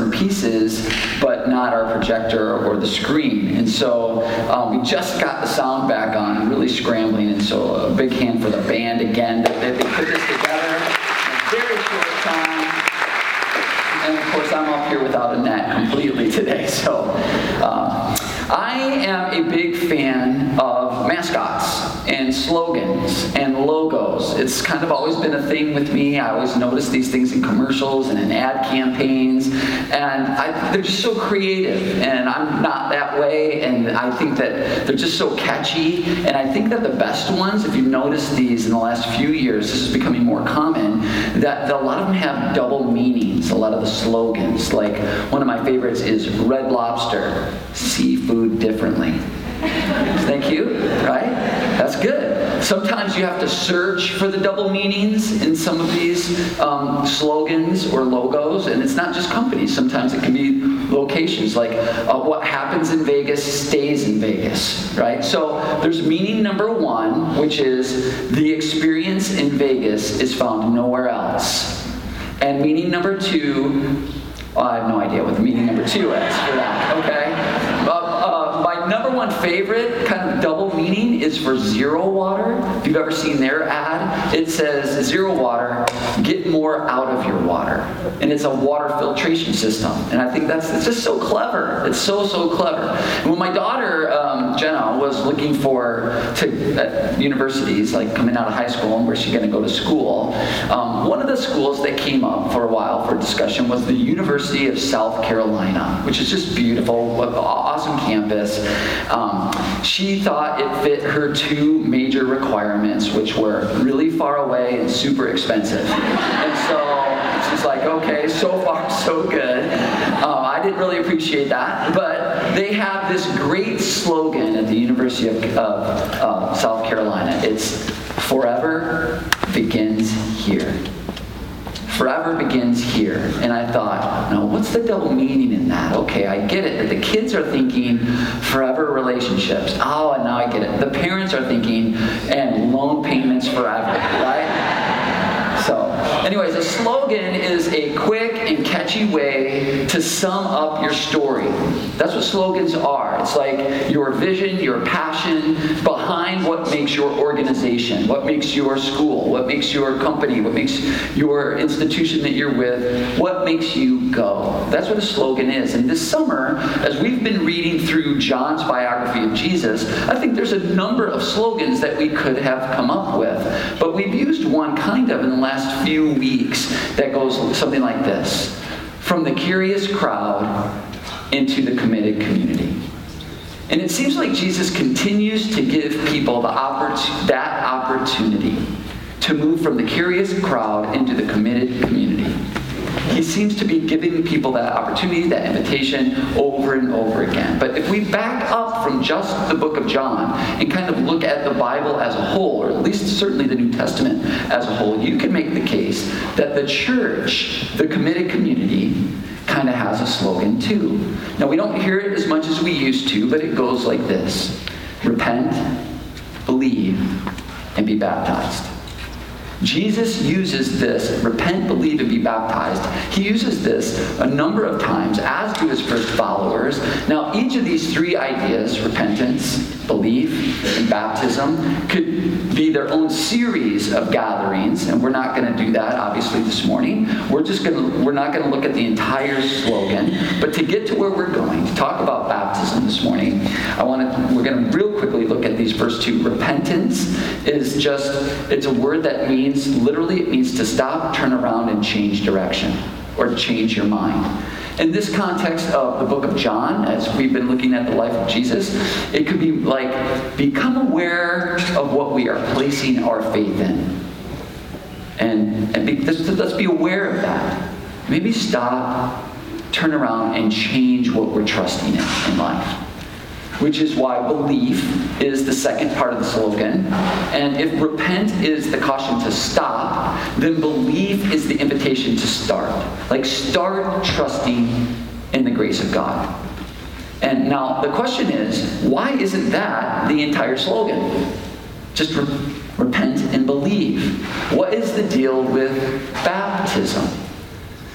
and pieces, but not our projector or the screen. And so um, we just got the sound back on. Really scrambling, and so a big hand for the band again that they put this together in a very short time and of course I'm up here without a net completely today. So uh, I am a big fan of and slogans and logos. It's kind of always been a thing with me. I always notice these things in commercials and in ad campaigns, and I, they're just so creative. And I'm not that way, and I think that they're just so catchy. And I think that the best ones, if you've noticed these in the last few years, this is becoming more common. That a lot of them have double meanings. A lot of the slogans, like one of my favorites is Red Lobster, seafood differently. Thank you, right? That's good. Sometimes you have to search for the double meanings in some of these um, slogans or logos, and it's not just companies. Sometimes it can be locations, like uh, what happens in Vegas stays in Vegas, right? So there's meaning number one, which is the experience in Vegas is found nowhere else. And meaning number two, I have no idea what the meaning number two is for that, okay? Number one favorite kind of double meaning is for zero water. If you've ever seen their ad, it says zero water, get more out of your water. And it's a water filtration system. And I think that's it's just so clever. It's so, so clever. And when my daughter, um, Jenna, was looking for to universities, like coming out of high school and where she's going to go to school, um, one of the schools that came up for a while for discussion was the University of South Carolina, which is just beautiful, awesome campus. Um, she thought it fit her two major requirements, which were really far away and super expensive. And so she's like, okay, so far so good. Um, I didn't really appreciate that, but they have this great slogan at the University of, of uh, South Carolina. It's forever begins here forever begins here. And I thought, no, what's the double meaning in that? Okay, I get it. that The kids are thinking forever relationships. Oh, and now I get it. The parents are thinking, and loan payments forever, right? Anyways, a slogan is a quick and catchy way to sum up your story. That's what slogans are. It's like your vision, your passion behind what makes your organization, what makes your school, what makes your company, what makes your institution that you're with, what makes you go. That's what a slogan is. And this summer, as we've been reading through John's biography of Jesus, I think there's a number of slogans that we could have come up with. But we've used one kind of in the last few weeks that goes something like this From the curious crowd into the committed community. And it seems like Jesus continues to give people the oppor- that opportunity to move from the curious crowd into the committed community. He seems to be giving people that opportunity, that invitation over and over again. But if we back up from just the book of John and kind of look at the Bible as a whole, or at least certainly the New Testament as a whole, you can make the case that the church, the committed community, kind of has a slogan too. Now, we don't hear it as much as we used to, but it goes like this Repent, believe, and be baptized. Jesus uses this, repent, believe, and be baptized. He uses this a number of times, as do his first followers. Now, each of these three ideas, repentance, belief, and baptism, could be their own series of gatherings, and we're not going to do that, obviously, this morning. We're just going to, we're not going to look at the entire slogan, but to get to where we're going, to talk about baptism this morning, I want to, we're going to real quickly look at these first two. Repentance is just, it's a word that means means, literally, it means to stop, turn around, and change direction or change your mind. In this context of the book of John, as we've been looking at the life of Jesus, it could be like become aware of what we are placing our faith in. And, and be, let's, let's be aware of that. Maybe stop, turn around, and change what we're trusting in in life which is why belief is the second part of the slogan. And if repent is the caution to stop, then belief is the invitation to start. Like, start trusting in the grace of God. And now the question is, why isn't that the entire slogan? Just re- repent and believe. What is the deal with baptism?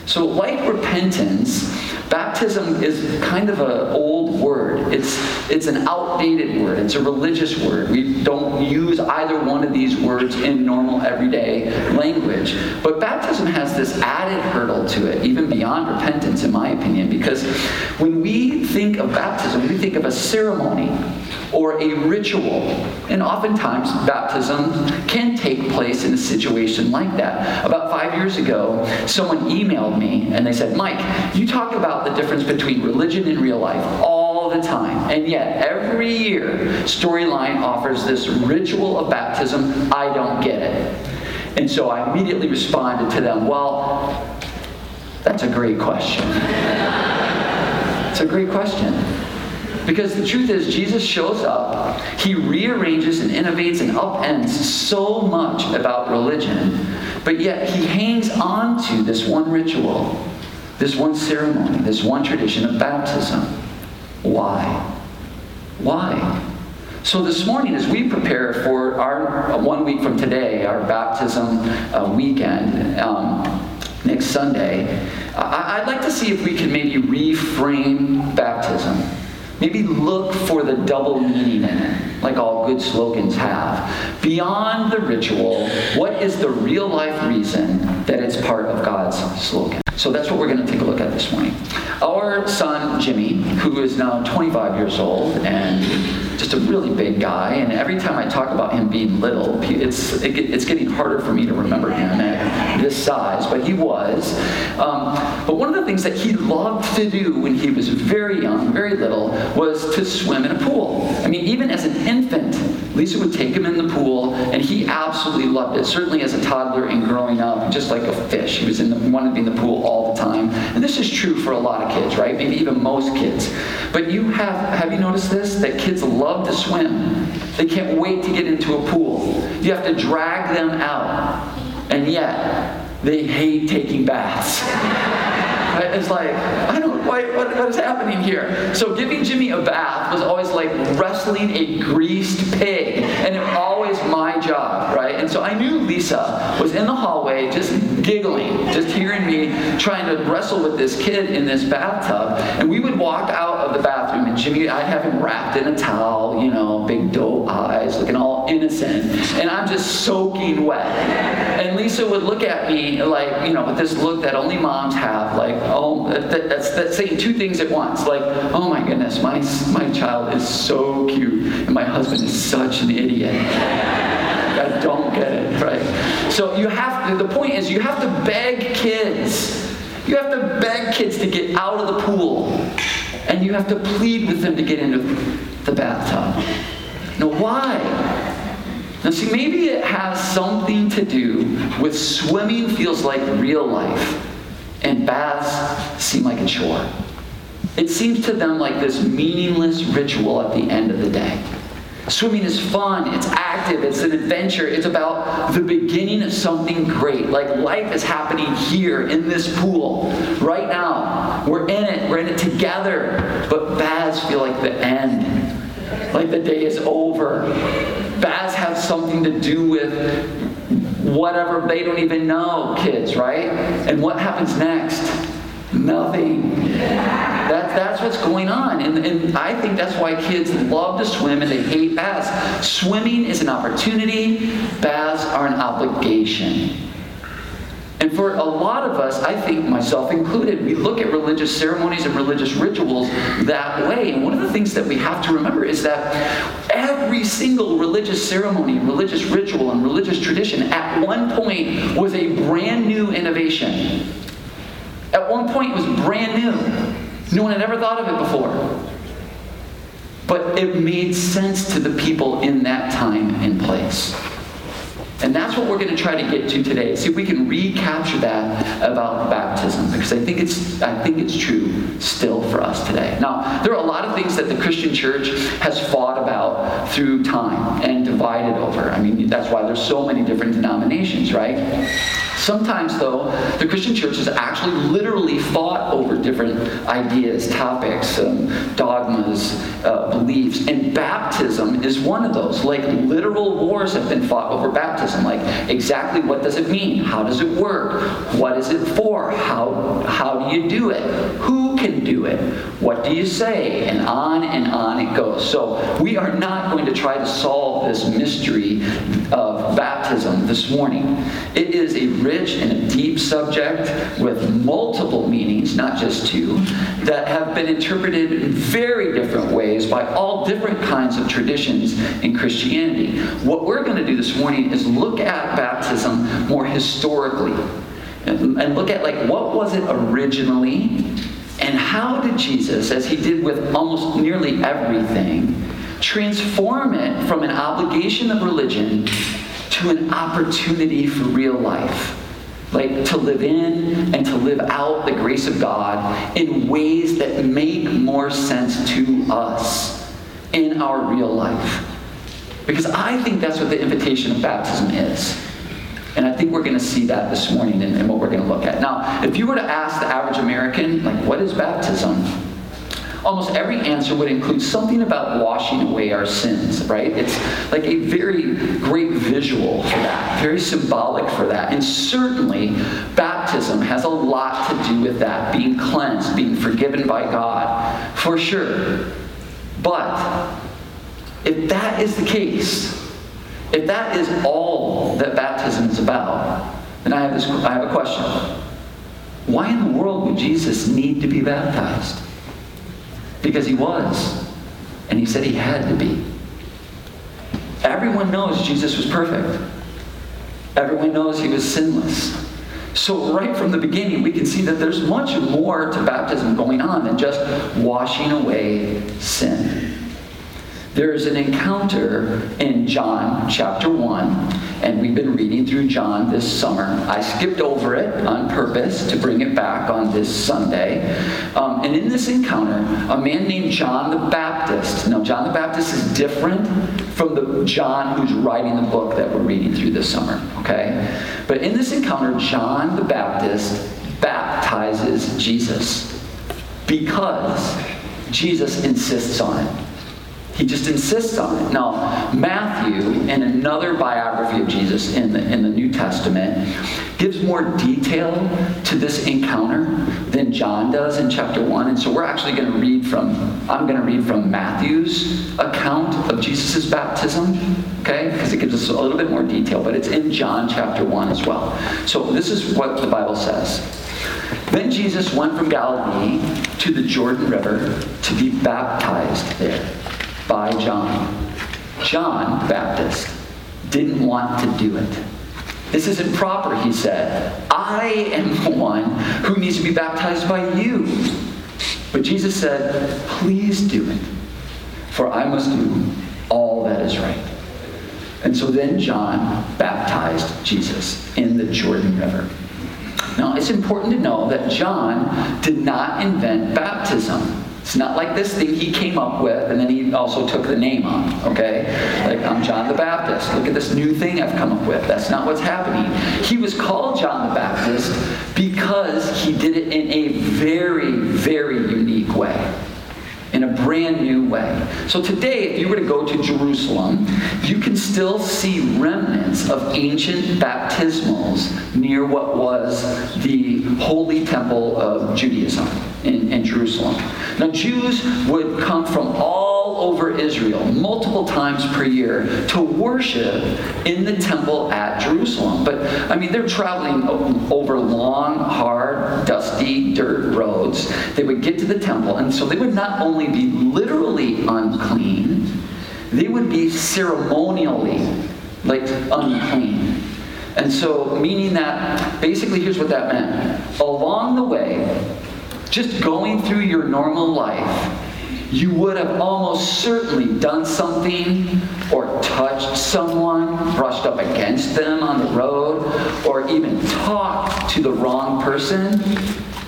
So, like repentance, baptism is kind of an old word. It's, it's an outdated word. It's a religious word. We don't use either one of these words in normal everyday language. But baptism has this added hurdle to it, even beyond repentance, in my opinion, because when we think of baptism, we think of a ceremony or a ritual. And oftentimes, baptism can take place in a situation like that. About five years ago, someone emailed me and they said, Mike, you talk about the difference between religion and real life all the time. And yet, every year, Storyline offers this ritual of baptism. I don't get it. And so I immediately responded to them, Well, that's a great question. it's a great question. Because the truth is, Jesus shows up, he rearranges and innovates and upends so much about religion, but yet he hangs on to this one ritual, this one ceremony, this one tradition of baptism. Why? Why? So this morning, as we prepare for our one week from today, our baptism uh, weekend, um, next Sunday, I- I'd like to see if we can maybe reframe baptism. Maybe look for the double meaning in it, like all good slogans have. Beyond the ritual, what is the real life reason that it's part of God's slogan? So that's what we're going to take a look at this morning. Our son, Jimmy, who is now 25 years old and just a really big guy, and every time I talk about him being little, it's, it, it's getting harder for me to remember him at this size, but he was. Um, but one of the things that he loved to do when he was very young, very little, was to swim in a pool. I mean, even as an infant, Lisa would take him in the pool, and he absolutely loved it. Certainly as a toddler and growing up, just like a fish. He was in the, wanted to be in the pool all the time. And this is true for a lot of kids, right? Maybe even most kids. But you have, have you noticed this? That kids love to swim. They can't wait to get into a pool. You have to drag them out. And yet, they hate taking baths. It's like, I don't, why, what, what is happening here? So giving Jimmy a bath was always like wrestling a greased pig, and it was always my job, right? And so I knew Lisa was in the hallway just giggling, just hearing me trying to wrestle with this kid in this bathtub. And we would walk out of the bathroom, and Jimmy, I'd have him wrapped in a towel, you know, big doe eyes, looking all innocent, and I'm just soaking wet. And Lisa would look at me like, you know, with this look that only moms have, like, oh, that, that's, that's saying two things at once. Like, oh my goodness, my, my child is so cute, and my husband is such an idiot. I don't get it, right? So you have, the point is, you have to beg kids. You have to beg kids to get out of the pool. And you have to plead with them to get into the bathtub. Now, why? Now, see, maybe it has something to do with swimming feels like real life, and baths seem like a chore. It seems to them like this meaningless ritual at the end of the day. Swimming is fun, it's active, it's an adventure, it's about the beginning of something great. Like life is happening here in this pool right now. We're in it, we're in it together. But baths feel like the end, like the day is over. Have something to do with whatever they don't even know, kids, right? And what happens next? Nothing. That, that's what's going on. And, and I think that's why kids love to swim and they hate baths. Swimming is an opportunity, baths are an obligation. And for a lot of us, I think myself included, we look at religious ceremonies and religious rituals that way. And one of the things that we have to remember is that every single religious ceremony, religious ritual, and religious tradition at one point was a brand new innovation. At one point, it was brand new. No one had ever thought of it before. But it made sense to the people in that time and place. And that's what we're going to try to get to today. See if we can recapture that about baptism, because I think it's I think it's true still for us today. Now, there are a lot of things that the Christian church has fought about through time and divided over. I mean, that's why there's so many different denominations, right? Sometimes, though, the Christian church has actually literally fought over different ideas, topics, um, dogmas, uh, beliefs, and baptism is one of those. Like literal wars have been fought over baptism. Like exactly what does it mean? How does it work? What is it for? How how do you do it? Who can do it? What do you say? And on and on it goes. So we are not going to try to solve this mystery of baptism this morning. It is a rich and deep subject with multiple meanings, not just two, that have been interpreted in very different ways by all different kinds of traditions in Christianity. What we're going to do this morning is look at baptism more historically and, and look at like what was it originally and how did Jesus, as he did with almost nearly everything, transform it from an obligation of religion to an opportunity for real life? Like to live in and to live out the grace of God in ways that make more sense to us in our real life. Because I think that's what the invitation of baptism is. And I think we're going to see that this morning in, in what we're going to look at. Now, if you were to ask the average American, like, what is baptism? Almost every answer would include something about washing away our sins, right? It's like a very great visual for that, very symbolic for that. And certainly, baptism has a lot to do with that being cleansed, being forgiven by God, for sure. But if that is the case, if that is all that baptism is about, then I have, this, I have a question. Why in the world would Jesus need to be baptized? Because he was. And he said he had to be. Everyone knows Jesus was perfect. Everyone knows he was sinless. So, right from the beginning, we can see that there's much more to baptism going on than just washing away sin there is an encounter in John chapter 1, and we've been reading through John this summer. I skipped over it on purpose to bring it back on this Sunday. Um, and in this encounter, a man named John the Baptist. Now, John the Baptist is different from the John who's writing the book that we're reading through this summer, okay? But in this encounter, John the Baptist baptizes Jesus because Jesus insists on it. He just insists on it. Now, Matthew, in another biography of Jesus in the, in the New Testament, gives more detail to this encounter than John does in chapter 1. And so we're actually going to read from, I'm going to read from Matthew's account of Jesus' baptism, okay? Because it gives us a little bit more detail, but it's in John chapter 1 as well. So this is what the Bible says. Then Jesus went from Galilee to the Jordan River to be baptized there by John. John the Baptist didn't want to do it. This isn't proper, he said. I am the one who needs to be baptized by you. But Jesus said, Please do it, for I must do all that is right. And so then John baptized Jesus in the Jordan River. Now, it's important to know that John did not invent baptism. It's not like this thing he came up with and then he also took the name on, okay? Like, I'm John the Baptist. Look at this new thing I've come up with. That's not what's happening. He was called John the Baptist because he did it in a very, very unique way in a brand new way. So today, if you were to go to Jerusalem, you can still see remnants of ancient baptismals near what was the Holy Temple of Judaism in, in Jerusalem. Now, Jews would come from all over Israel multiple times per year to worship in the temple at Jerusalem. But, I mean, they're traveling over long, hard, dusty, dirt roads. They would get to the temple, and so they would not only be literally unclean, they would be ceremonially like unclean. And so, meaning that basically, here's what that meant. Along the way, just going through your normal life, you would have almost certainly done something or touched someone, brushed up against them on the road, or even talked to the wrong person.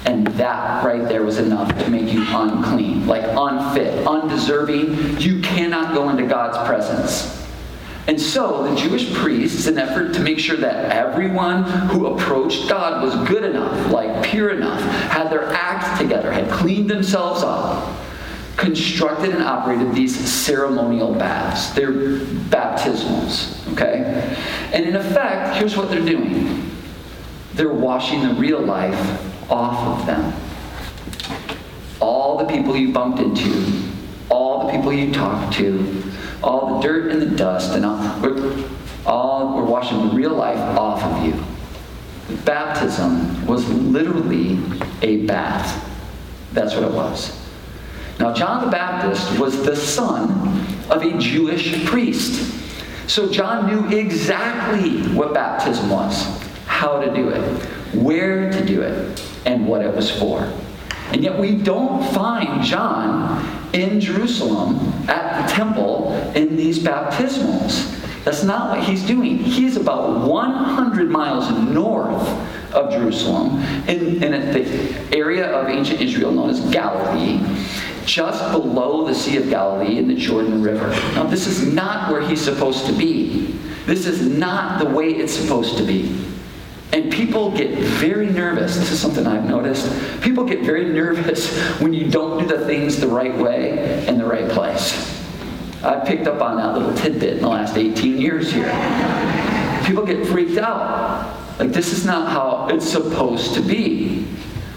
And that right there was enough to make you unclean, like unfit, undeserving. You cannot go into God's presence. And so the Jewish priests, in an effort to make sure that everyone who approached God was good enough, like pure enough, had their act together, had cleaned themselves up, constructed and operated these ceremonial baths. They're baptismals, okay? And in effect, here's what they're doing they're washing the real life off of them. All the people you bumped into, all the people you talked to, all the dirt and the dust, and all we're, all, we're washing the real life off of you. Baptism was literally a bath. That's what it was. Now, John the Baptist was the son of a Jewish priest. So, John knew exactly what baptism was, how to do it, where to do it, and what it was for. And yet, we don't find John in Jerusalem at the temple in these baptismals. That's not what he's doing. He's about 100 miles north of Jerusalem in, in the area of ancient Israel known as Galilee just below the Sea of Galilee in the Jordan River. Now, this is not where he's supposed to be. This is not the way it's supposed to be. And people get very nervous. This is something I've noticed. People get very nervous when you don't do the things the right way in the right place. I've picked up on that little tidbit in the last 18 years here. People get freaked out. Like, this is not how it's supposed to be.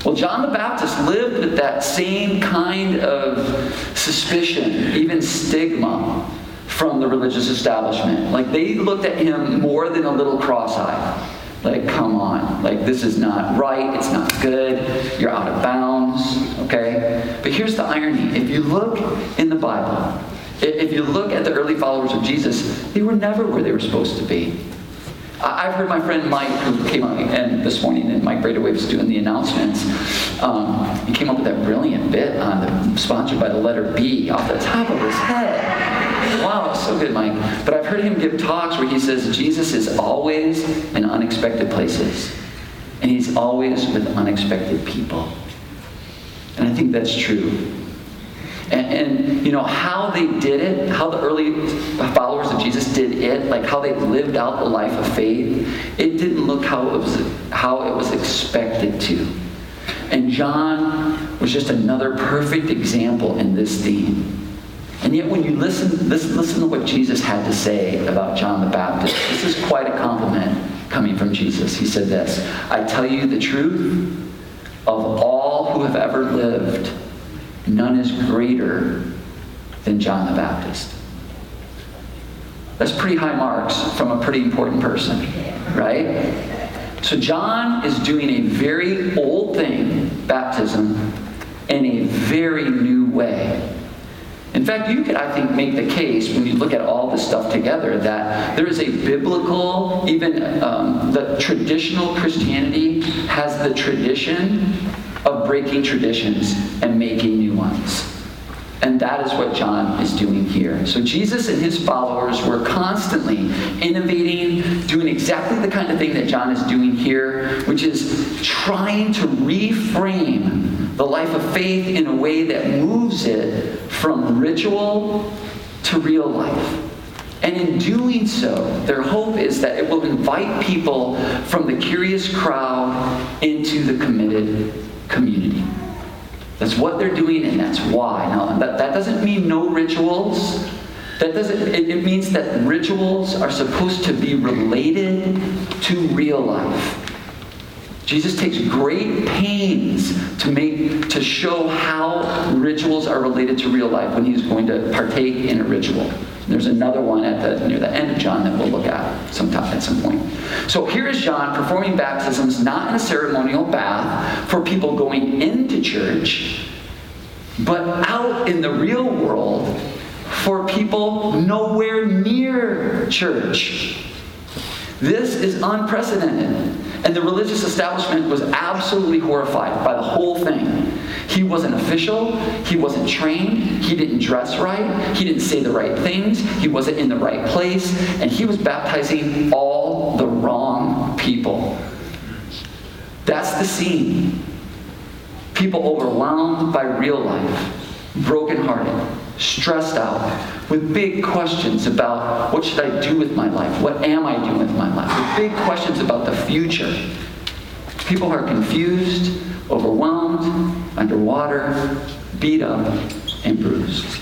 Well, John the Baptist lived with that same kind of suspicion, even stigma from the religious establishment. Like they looked at him more than a little cross eyed. Like, come on. Like, this is not right. It's not good. You're out of bounds. Okay? But here's the irony if you look in the Bible, if you look at the early followers of Jesus, they were never where they were supposed to be. I've heard my friend Mike, who came on and this morning, and Mike Bradaway was doing the announcements. Um, he came up with that brilliant bit on the sponsored by the letter B off the top of his head. Wow, so good, Mike. But I've heard him give talks where he says Jesus is always in unexpected places, and he's always with unexpected people. And I think that's true. And, and, you know, how they did it, how the early followers of Jesus did it, like how they lived out the life of faith, it didn't look how it was, how it was expected to. And John was just another perfect example in this theme. And yet, when you listen, listen, listen to what Jesus had to say about John the Baptist, this is quite a compliment coming from Jesus. He said this I tell you the truth, of all who have ever lived, none is greater than John the Baptist. That's pretty high marks from a pretty important person, right? So John is doing a very old thing, baptism, in a very new way. In fact, you could, I think, make the case when you look at all this stuff together that there is a biblical, even um, the traditional Christianity has the tradition breaking traditions and making new ones. And that is what John is doing here. So Jesus and his followers were constantly innovating, doing exactly the kind of thing that John is doing here, which is trying to reframe the life of faith in a way that moves it from ritual to real life. And in doing so, their hope is that it will invite people from the curious crowd into the committed community. That's what they're doing, and that's why. Now, that, that doesn't mean no rituals. That doesn't, it, it means that rituals are supposed to be related to real life. Jesus takes great pains to make to show how rituals are related to real life when he's going to partake in a ritual. There's another one at the near the end of John that we'll look at sometime at some point. So here is John performing baptisms not in a ceremonial bath for people going into church, but out in the real world for people nowhere near church. This is unprecedented. And the religious establishment was absolutely horrified by the whole thing. He wasn't official. He wasn't trained. He didn't dress right. He didn't say the right things. He wasn't in the right place. And he was baptizing all the wrong people. That's the scene. People overwhelmed by real life, brokenhearted, stressed out, with big questions about what should I do with my life? What am I doing with my life? With big questions about the future. People are confused, overwhelmed, underwater, beat up, and bruised.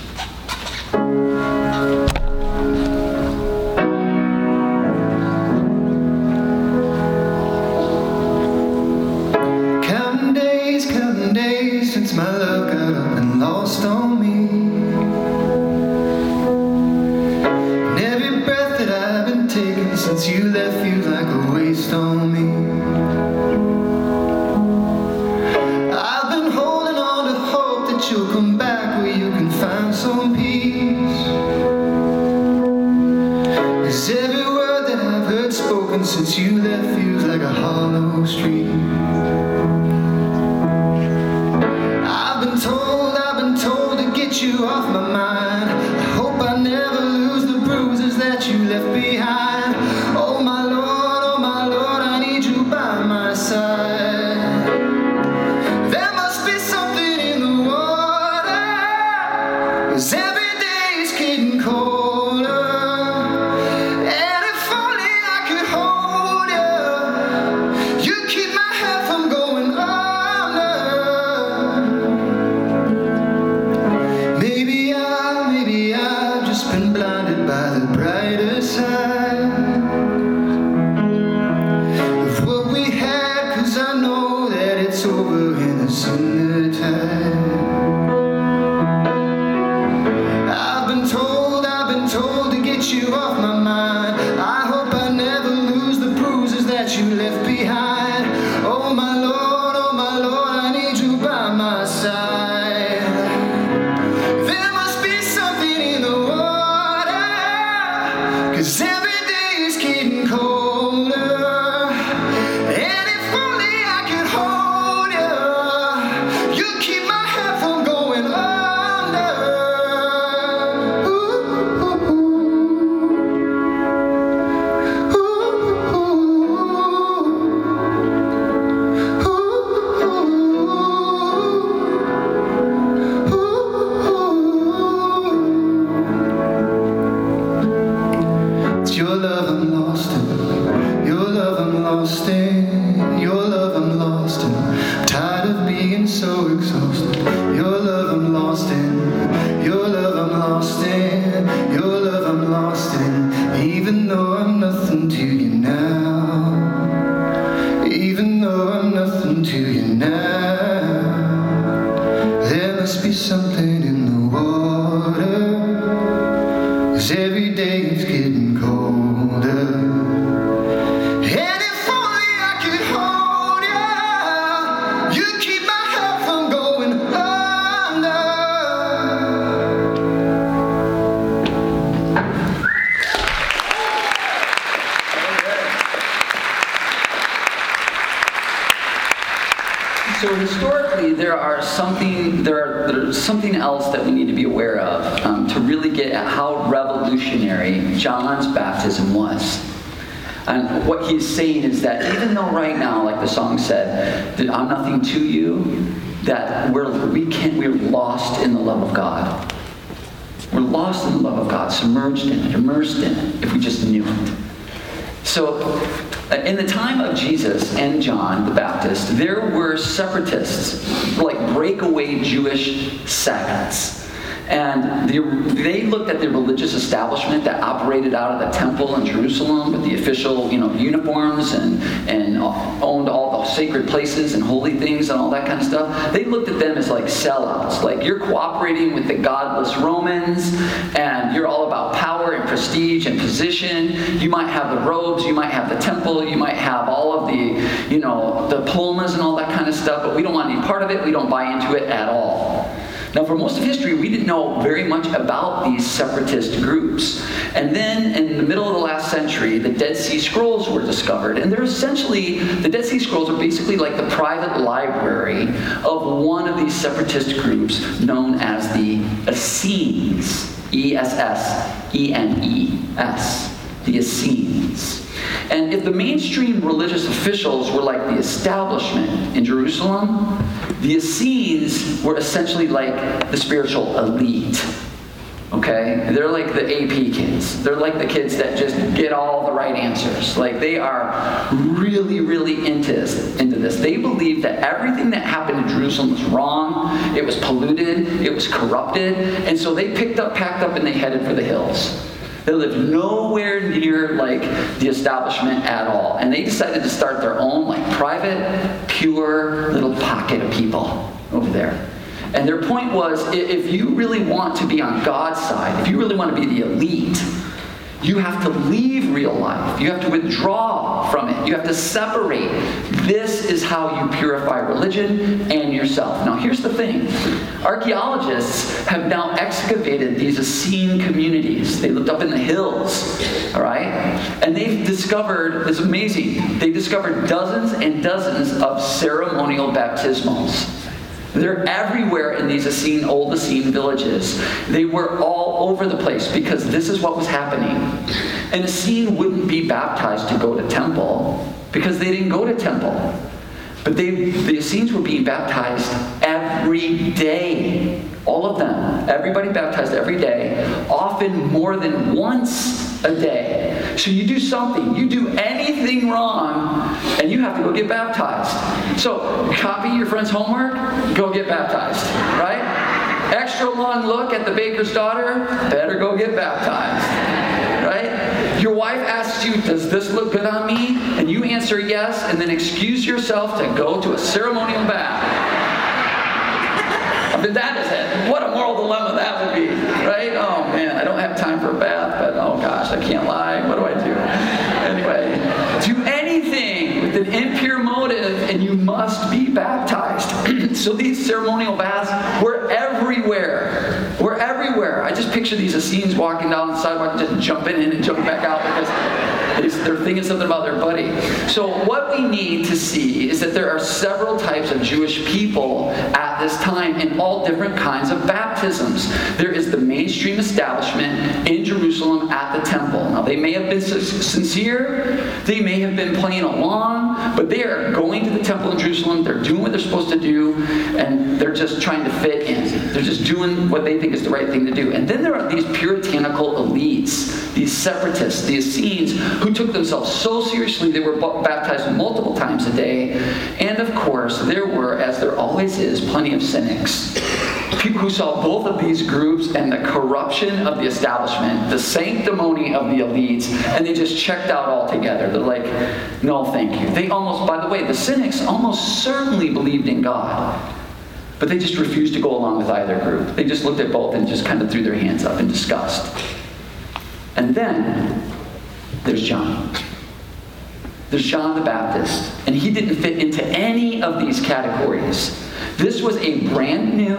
Song said, that I'm nothing to you, that we're we can't we're lost in the love of God. We're lost in the love of God, submerged in it, immersed in it, if we just knew it. So, uh, in the time of Jesus and John the Baptist, there were separatists, like breakaway Jewish sects. And the, they looked at the religious establishment that operated out of the temple in Jerusalem with the official, you know, uniforms and, and owned all the sacred places and holy things and all that kind of stuff. They looked at them as like sellouts. Like you're cooperating with the godless Romans and you're all about power and prestige and position. You might have the robes, you might have the temple, you might have all of the, you know, the diplomas and all that kind of stuff, but we don't want any part of it. We don't buy into it at all. Now, for most of history, we didn't know very much about these separatist groups. And then, in the middle of the last century, the Dead Sea Scrolls were discovered. And they're essentially, the Dead Sea Scrolls are basically like the private library of one of these separatist groups known as the Essenes. E S S E N E S. The Essenes. And if the mainstream religious officials were like the establishment in Jerusalem, the Essenes were essentially like the spiritual elite. Okay? They're like the AP kids. They're like the kids that just get all the right answers. Like they are really, really into this. Into this. They believe that everything that happened in Jerusalem was wrong, it was polluted, it was corrupted, and so they picked up, packed up, and they headed for the hills. They lived nowhere near like the establishment at all. And they decided to start their own like private, pure little pocket of people over there. And their point was if you really want to be on God's side, if you really want to be the elite, you have to leave real life. You have to withdraw from it. You have to separate. This is how you purify religion and yourself. Now, here's the thing archaeologists have now excavated these Essene communities. They lived up in the hills, all right? And they've discovered, it's amazing, they discovered dozens and dozens of ceremonial baptismals. They're everywhere in these Essene, old Essene villages. They were all over the place because this is what was happening. An Essene wouldn't be baptized to go to temple because they didn't go to temple. But they, the Essenes were being baptized every day. All of them. Everybody baptized every day, often more than once a day. So you do something, you do anything wrong, and you have to go get baptized. So copy your friend's homework, go get baptized, right? Extra long look at the baker's daughter, better go get baptized, right? Your wife asks you, Does this look good on me? And you answer yes, and then excuse yourself to go to a ceremonial bath. I mean, that is it. What a moral dilemma that would be, I don't have time for a bath, but oh gosh, I can't lie. What do I do? Anyway, do anything with an impure motive, and you must be baptized. so these ceremonial baths were everywhere. Were everywhere. I just picture these Essenes walking down the sidewalk, just jumping in and jumping back out because they're thinking something about their buddy. So, what we need to see is that there are several types of Jewish people at this time in all different kinds of baptisms. There is the mainstream establishment in Jerusalem at the temple. Now, they may have been sincere, they may have been playing along, but they are going to the temple in Jerusalem, they're doing what they're supposed to do, and they're just trying to fit in. They're just doing what they think is the right thing to do. And then there are these puritanical elites, these separatists, the Essenes, who took themselves so seriously they were baptized multiple times a day. And of course, there were, as there always is, plenty of cynics. People who saw both of these groups and the corruption of the establishment, the sanctimony of the elites, and they just checked out altogether. They're like, no, thank you. They almost, by the way, the cynics almost certainly believed in God. But they just refused to go along with either group. They just looked at both and just kind of threw their hands up in disgust. And then there's John. There's John the Baptist, and he didn't fit into any of these categories. This was a brand new,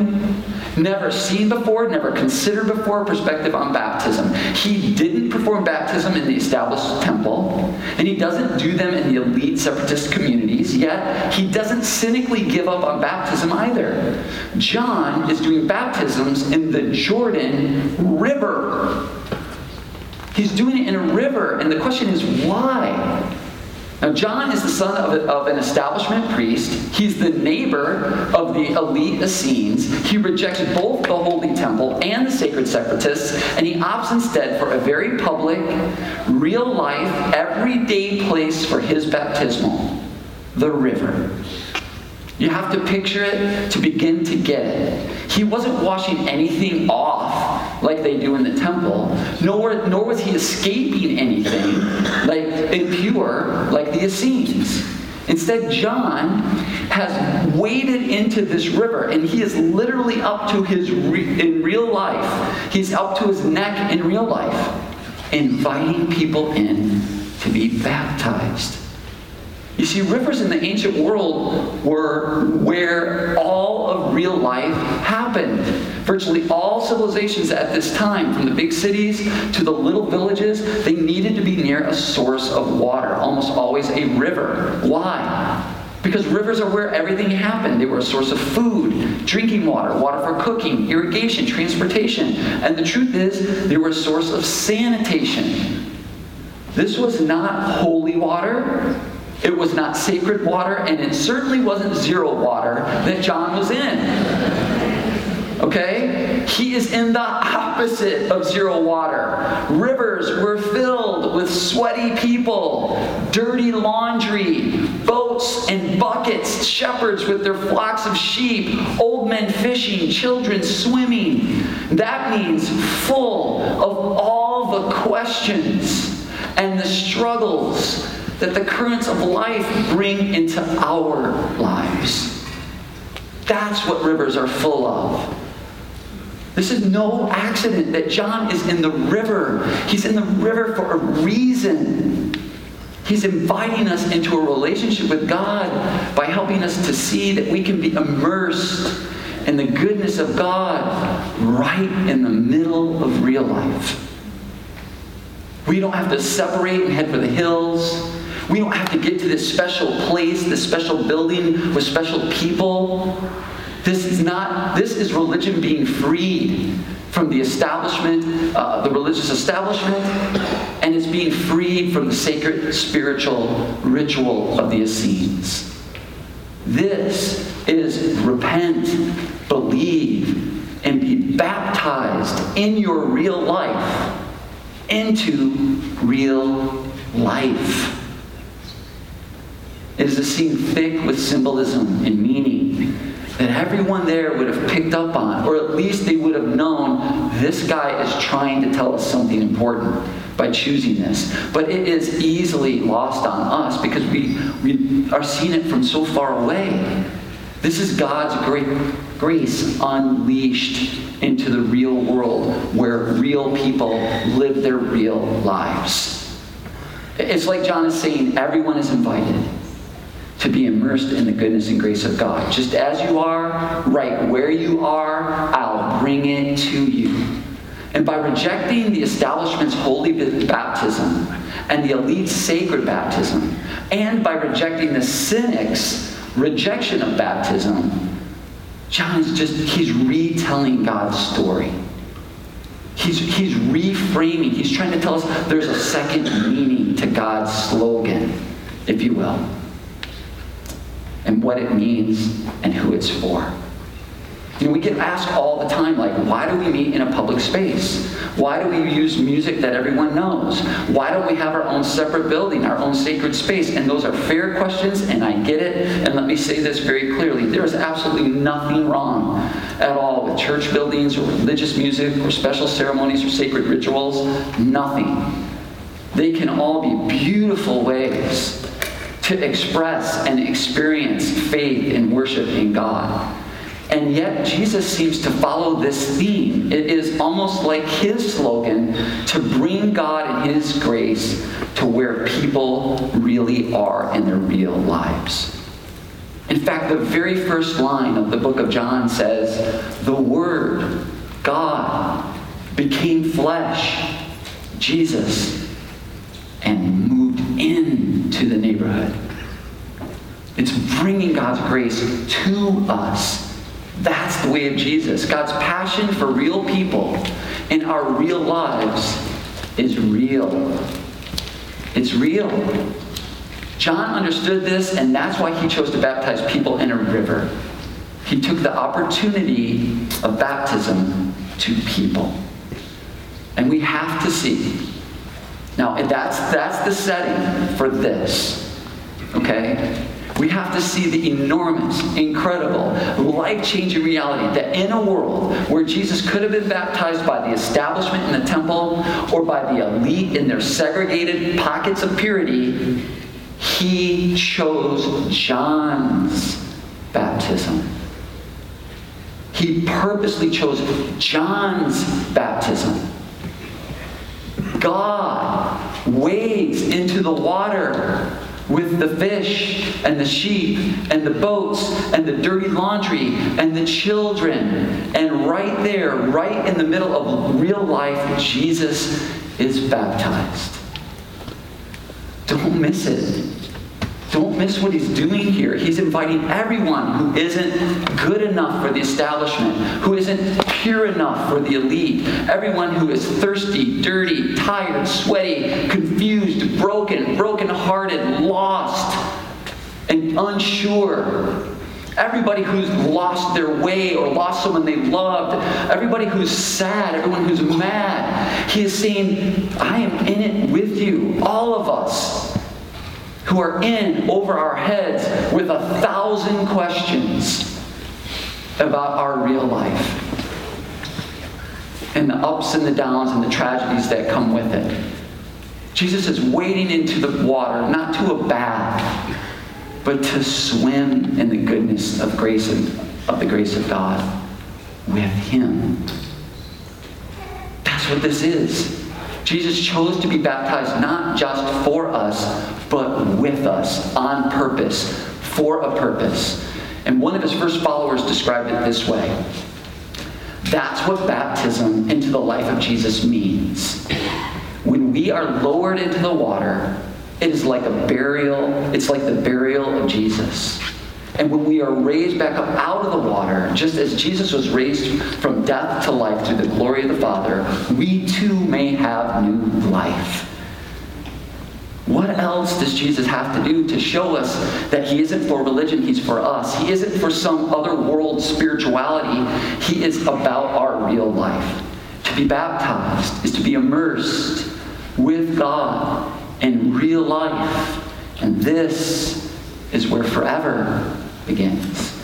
never seen before, never considered before perspective on baptism. He didn't perform baptism in the established temple, and he doesn't do them in the elite separatist communities, yet he doesn't cynically give up on baptism either. John is doing baptisms in the Jordan River. He's doing it in a river, and the question is why? Now, John is the son of, of, an establishment priest. He's the neighbor of the elite Essenes. He rejects both the Holy Temple and the sacred separatists, and he opts instead for a very public, real life, everyday place for his baptismal the river. You have to picture it to begin to get it. He wasn't washing anything off like they do in the temple, nor, nor was he escaping anything like impure like the Essenes. Instead, John has waded into this river, and he is literally up to his re- in real life. He's up to his neck in real life, inviting people in to be baptized. You see, rivers in the ancient world were where all of real life happened. Virtually all civilizations at this time, from the big cities to the little villages, they needed to be near a source of water, almost always a river. Why? Because rivers are where everything happened. They were a source of food, drinking water, water for cooking, irrigation, transportation. And the truth is, they were a source of sanitation. This was not holy water. It was not sacred water, and it certainly wasn't zero water that John was in. Okay? He is in the opposite of zero water. Rivers were filled with sweaty people, dirty laundry, boats and buckets, shepherds with their flocks of sheep, old men fishing, children swimming. That means full of all the questions and the struggles that the currents of life bring into our lives. That's what rivers are full of. This is no accident that John is in the river. He's in the river for a reason. He's inviting us into a relationship with God by helping us to see that we can be immersed in the goodness of God right in the middle of real life. We don't have to separate and head for the hills. We don't have to get to this special place, this special building with special people. This is not, this is religion being freed from the establishment, uh, the religious establishment, and it's being freed from the sacred spiritual ritual of the Essenes. This is repent, believe, and be baptized in your real life into real life. It is a scene thick with symbolism and meaning that everyone there would have picked up on, or at least they would have known this guy is trying to tell us something important by choosing this. But it is easily lost on us because we, we are seeing it from so far away. This is God's great grace unleashed into the real world where real people live their real lives. It's like John is saying everyone is invited to be immersed in the goodness and grace of God. Just as you are, right where you are, I'll bring it to you. And by rejecting the establishment's holy baptism and the elite's sacred baptism, and by rejecting the cynic's rejection of baptism, John's just, he's retelling God's story. He's, he's reframing, he's trying to tell us there's a second meaning to God's slogan, if you will and what it means and who it's for. You know, we get asked all the time, like, why do we meet in a public space? Why do we use music that everyone knows? Why don't we have our own separate building, our own sacred space? And those are fair questions, and I get it. And let me say this very clearly there is absolutely nothing wrong at all with church buildings or religious music or special ceremonies or sacred rituals. Nothing. They can all be beautiful ways to express and experience faith and worship in God. And yet, Jesus seems to follow this theme. It is almost like his slogan to bring God and his grace to where people really are in their real lives. In fact, the very first line of the book of John says, The Word, God, became flesh, Jesus, and moved into the neighborhood. It's bringing God's grace to us. That's the way of Jesus. God's passion for real people in our real lives is real. It's real. John understood this, and that's why he chose to baptize people in a river. He took the opportunity of baptism to people. And we have to see. Now, that's, that's the setting for this. Okay? we have to see the enormous, incredible, life changing reality that in a world where Jesus could have been baptized by the establishment in the temple or by the elite in their segregated pockets of purity, he chose John's baptism. He purposely chose John's baptism. God wades into the water with the fish and the sheep and the boats and the dirty laundry and the children. And right there, right in the middle of real life, Jesus is baptized. Don't miss it. Don't miss what he's doing here. He's inviting everyone who isn't good enough for the establishment, who isn't pure enough for the elite, everyone who is thirsty, dirty, tired, sweaty, confused, broken, broken-hearted, lost, and unsure. Everybody who's lost their way or lost someone they loved, everybody who's sad, everyone who's mad. He is saying, I am in it with you, all of us who are in over our heads with a thousand questions about our real life and the ups and the downs and the tragedies that come with it. Jesus is wading into the water, not to a bath, but to swim in the goodness of grace and of the grace of God with Him. That's what this is. Jesus chose to be baptized not just for us, but with us, on purpose, for a purpose. And one of his first followers described it this way That's what baptism into the life of Jesus means. When we are lowered into the water, it is like a burial, it's like the burial of Jesus. And when we are raised back up out of the water, just as Jesus was raised from death to life through the glory of the Father, we too may have new life. What else does Jesus have to do to show us that he isn't for religion, he's for us? He isn't for some other world spirituality, he is about our real life. To be baptized is to be immersed with God in real life. And this is where forever begins.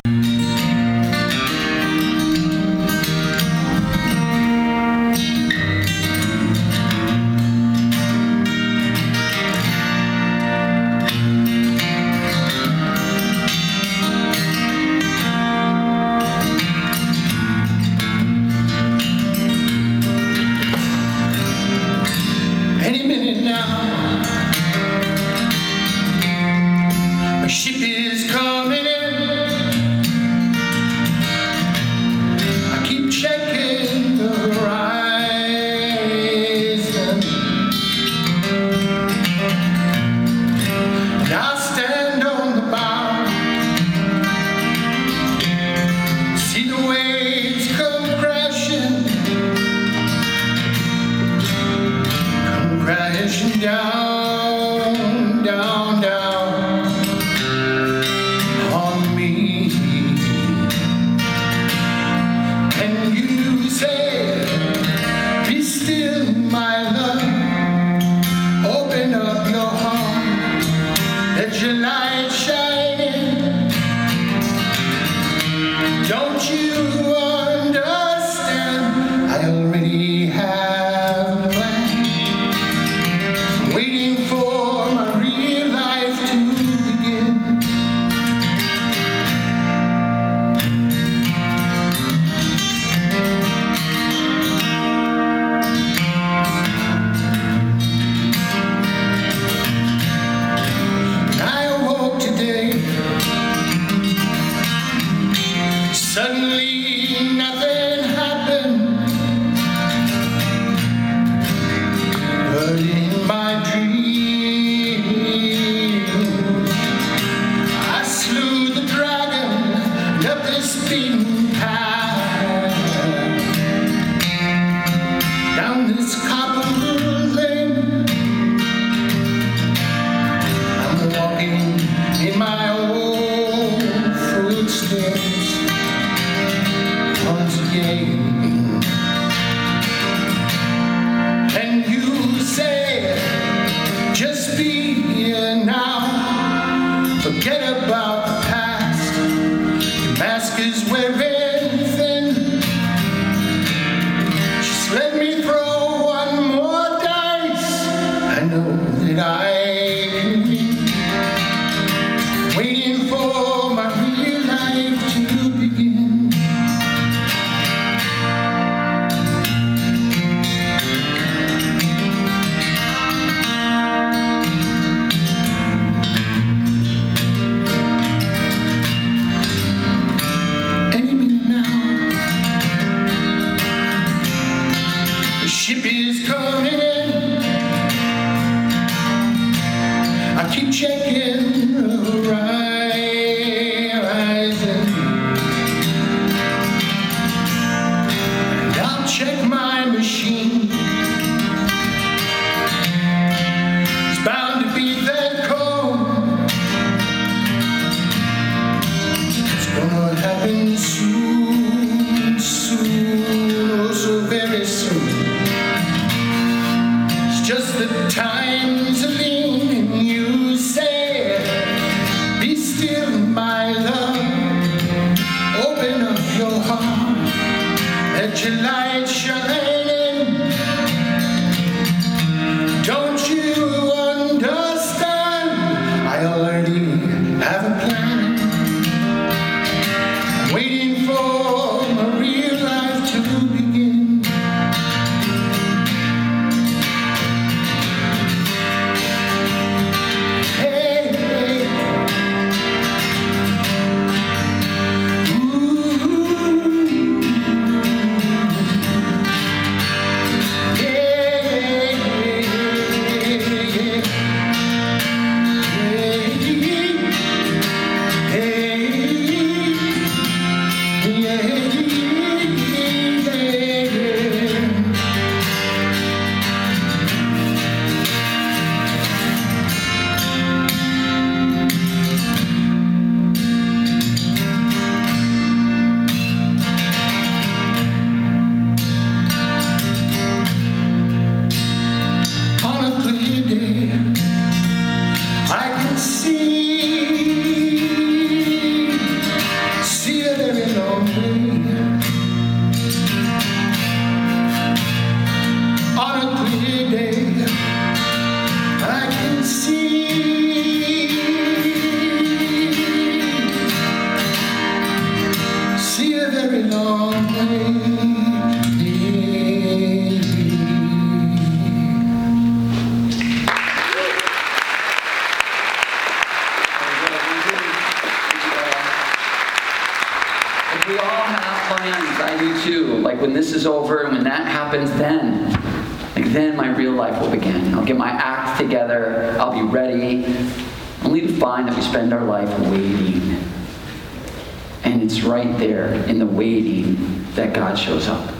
There in the waiting that God shows up.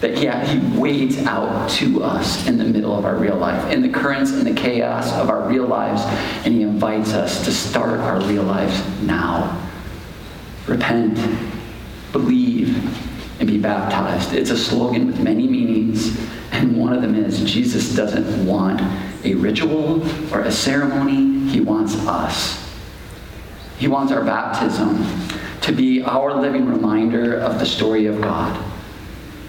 That yeah, He wades out to us in the middle of our real life, in the currents and the chaos of our real lives, and He invites us to start our real lives now repent, believe, and be baptized. It's a slogan with many meanings, and one of them is Jesus doesn't want a ritual or a ceremony, he wants us. He wants our baptism to be our living reminder of the story of God.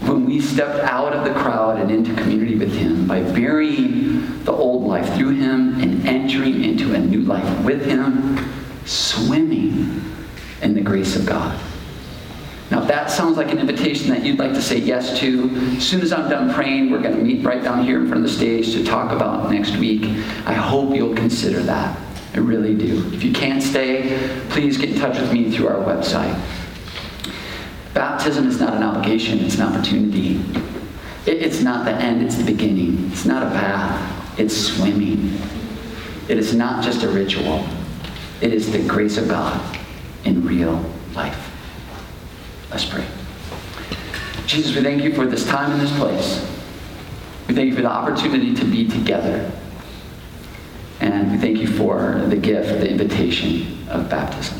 When we stepped out of the crowd and into community with Him by burying the old life through Him and entering into a new life with Him, swimming in the grace of God. Now, if that sounds like an invitation that you'd like to say yes to, as soon as I'm done praying, we're going to meet right down here in front of the stage to talk about next week. I hope you'll consider that. I really do. If you can't stay, please get in touch with me through our website. Baptism is not an obligation, it's an opportunity. It- it's not the end, it's the beginning. It's not a bath, it's swimming. It is not just a ritual, it is the grace of God in real life. Let's pray. Jesus, we thank you for this time and this place. We thank you for the opportunity to be together. And we thank you for the gift, the invitation of baptism.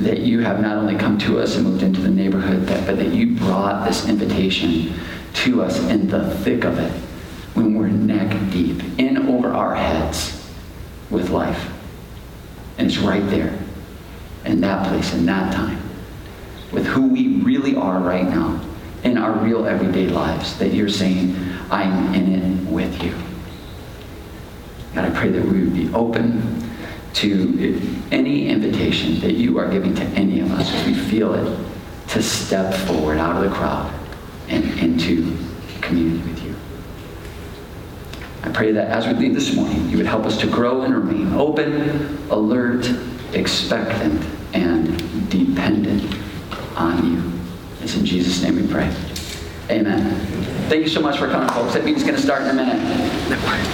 That you have not only come to us and moved into the neighborhood, but, that you brought this invitation to us in the thick of it when we're neck deep, in over our heads with life. And it's right there, in that place, in that time, with who we really are right now in our real everyday lives, that you're saying, I'm in it with you. God, I pray that we would be open to any invitation that you are giving to any of us as we feel it to step forward out of the crowd and into community with you. I pray that as we leave this morning, you would help us to grow and remain open, alert, expectant, and dependent on you. It's in Jesus' name we pray. Amen. Thank you so much for coming, folks. That meeting's going to start in a minute.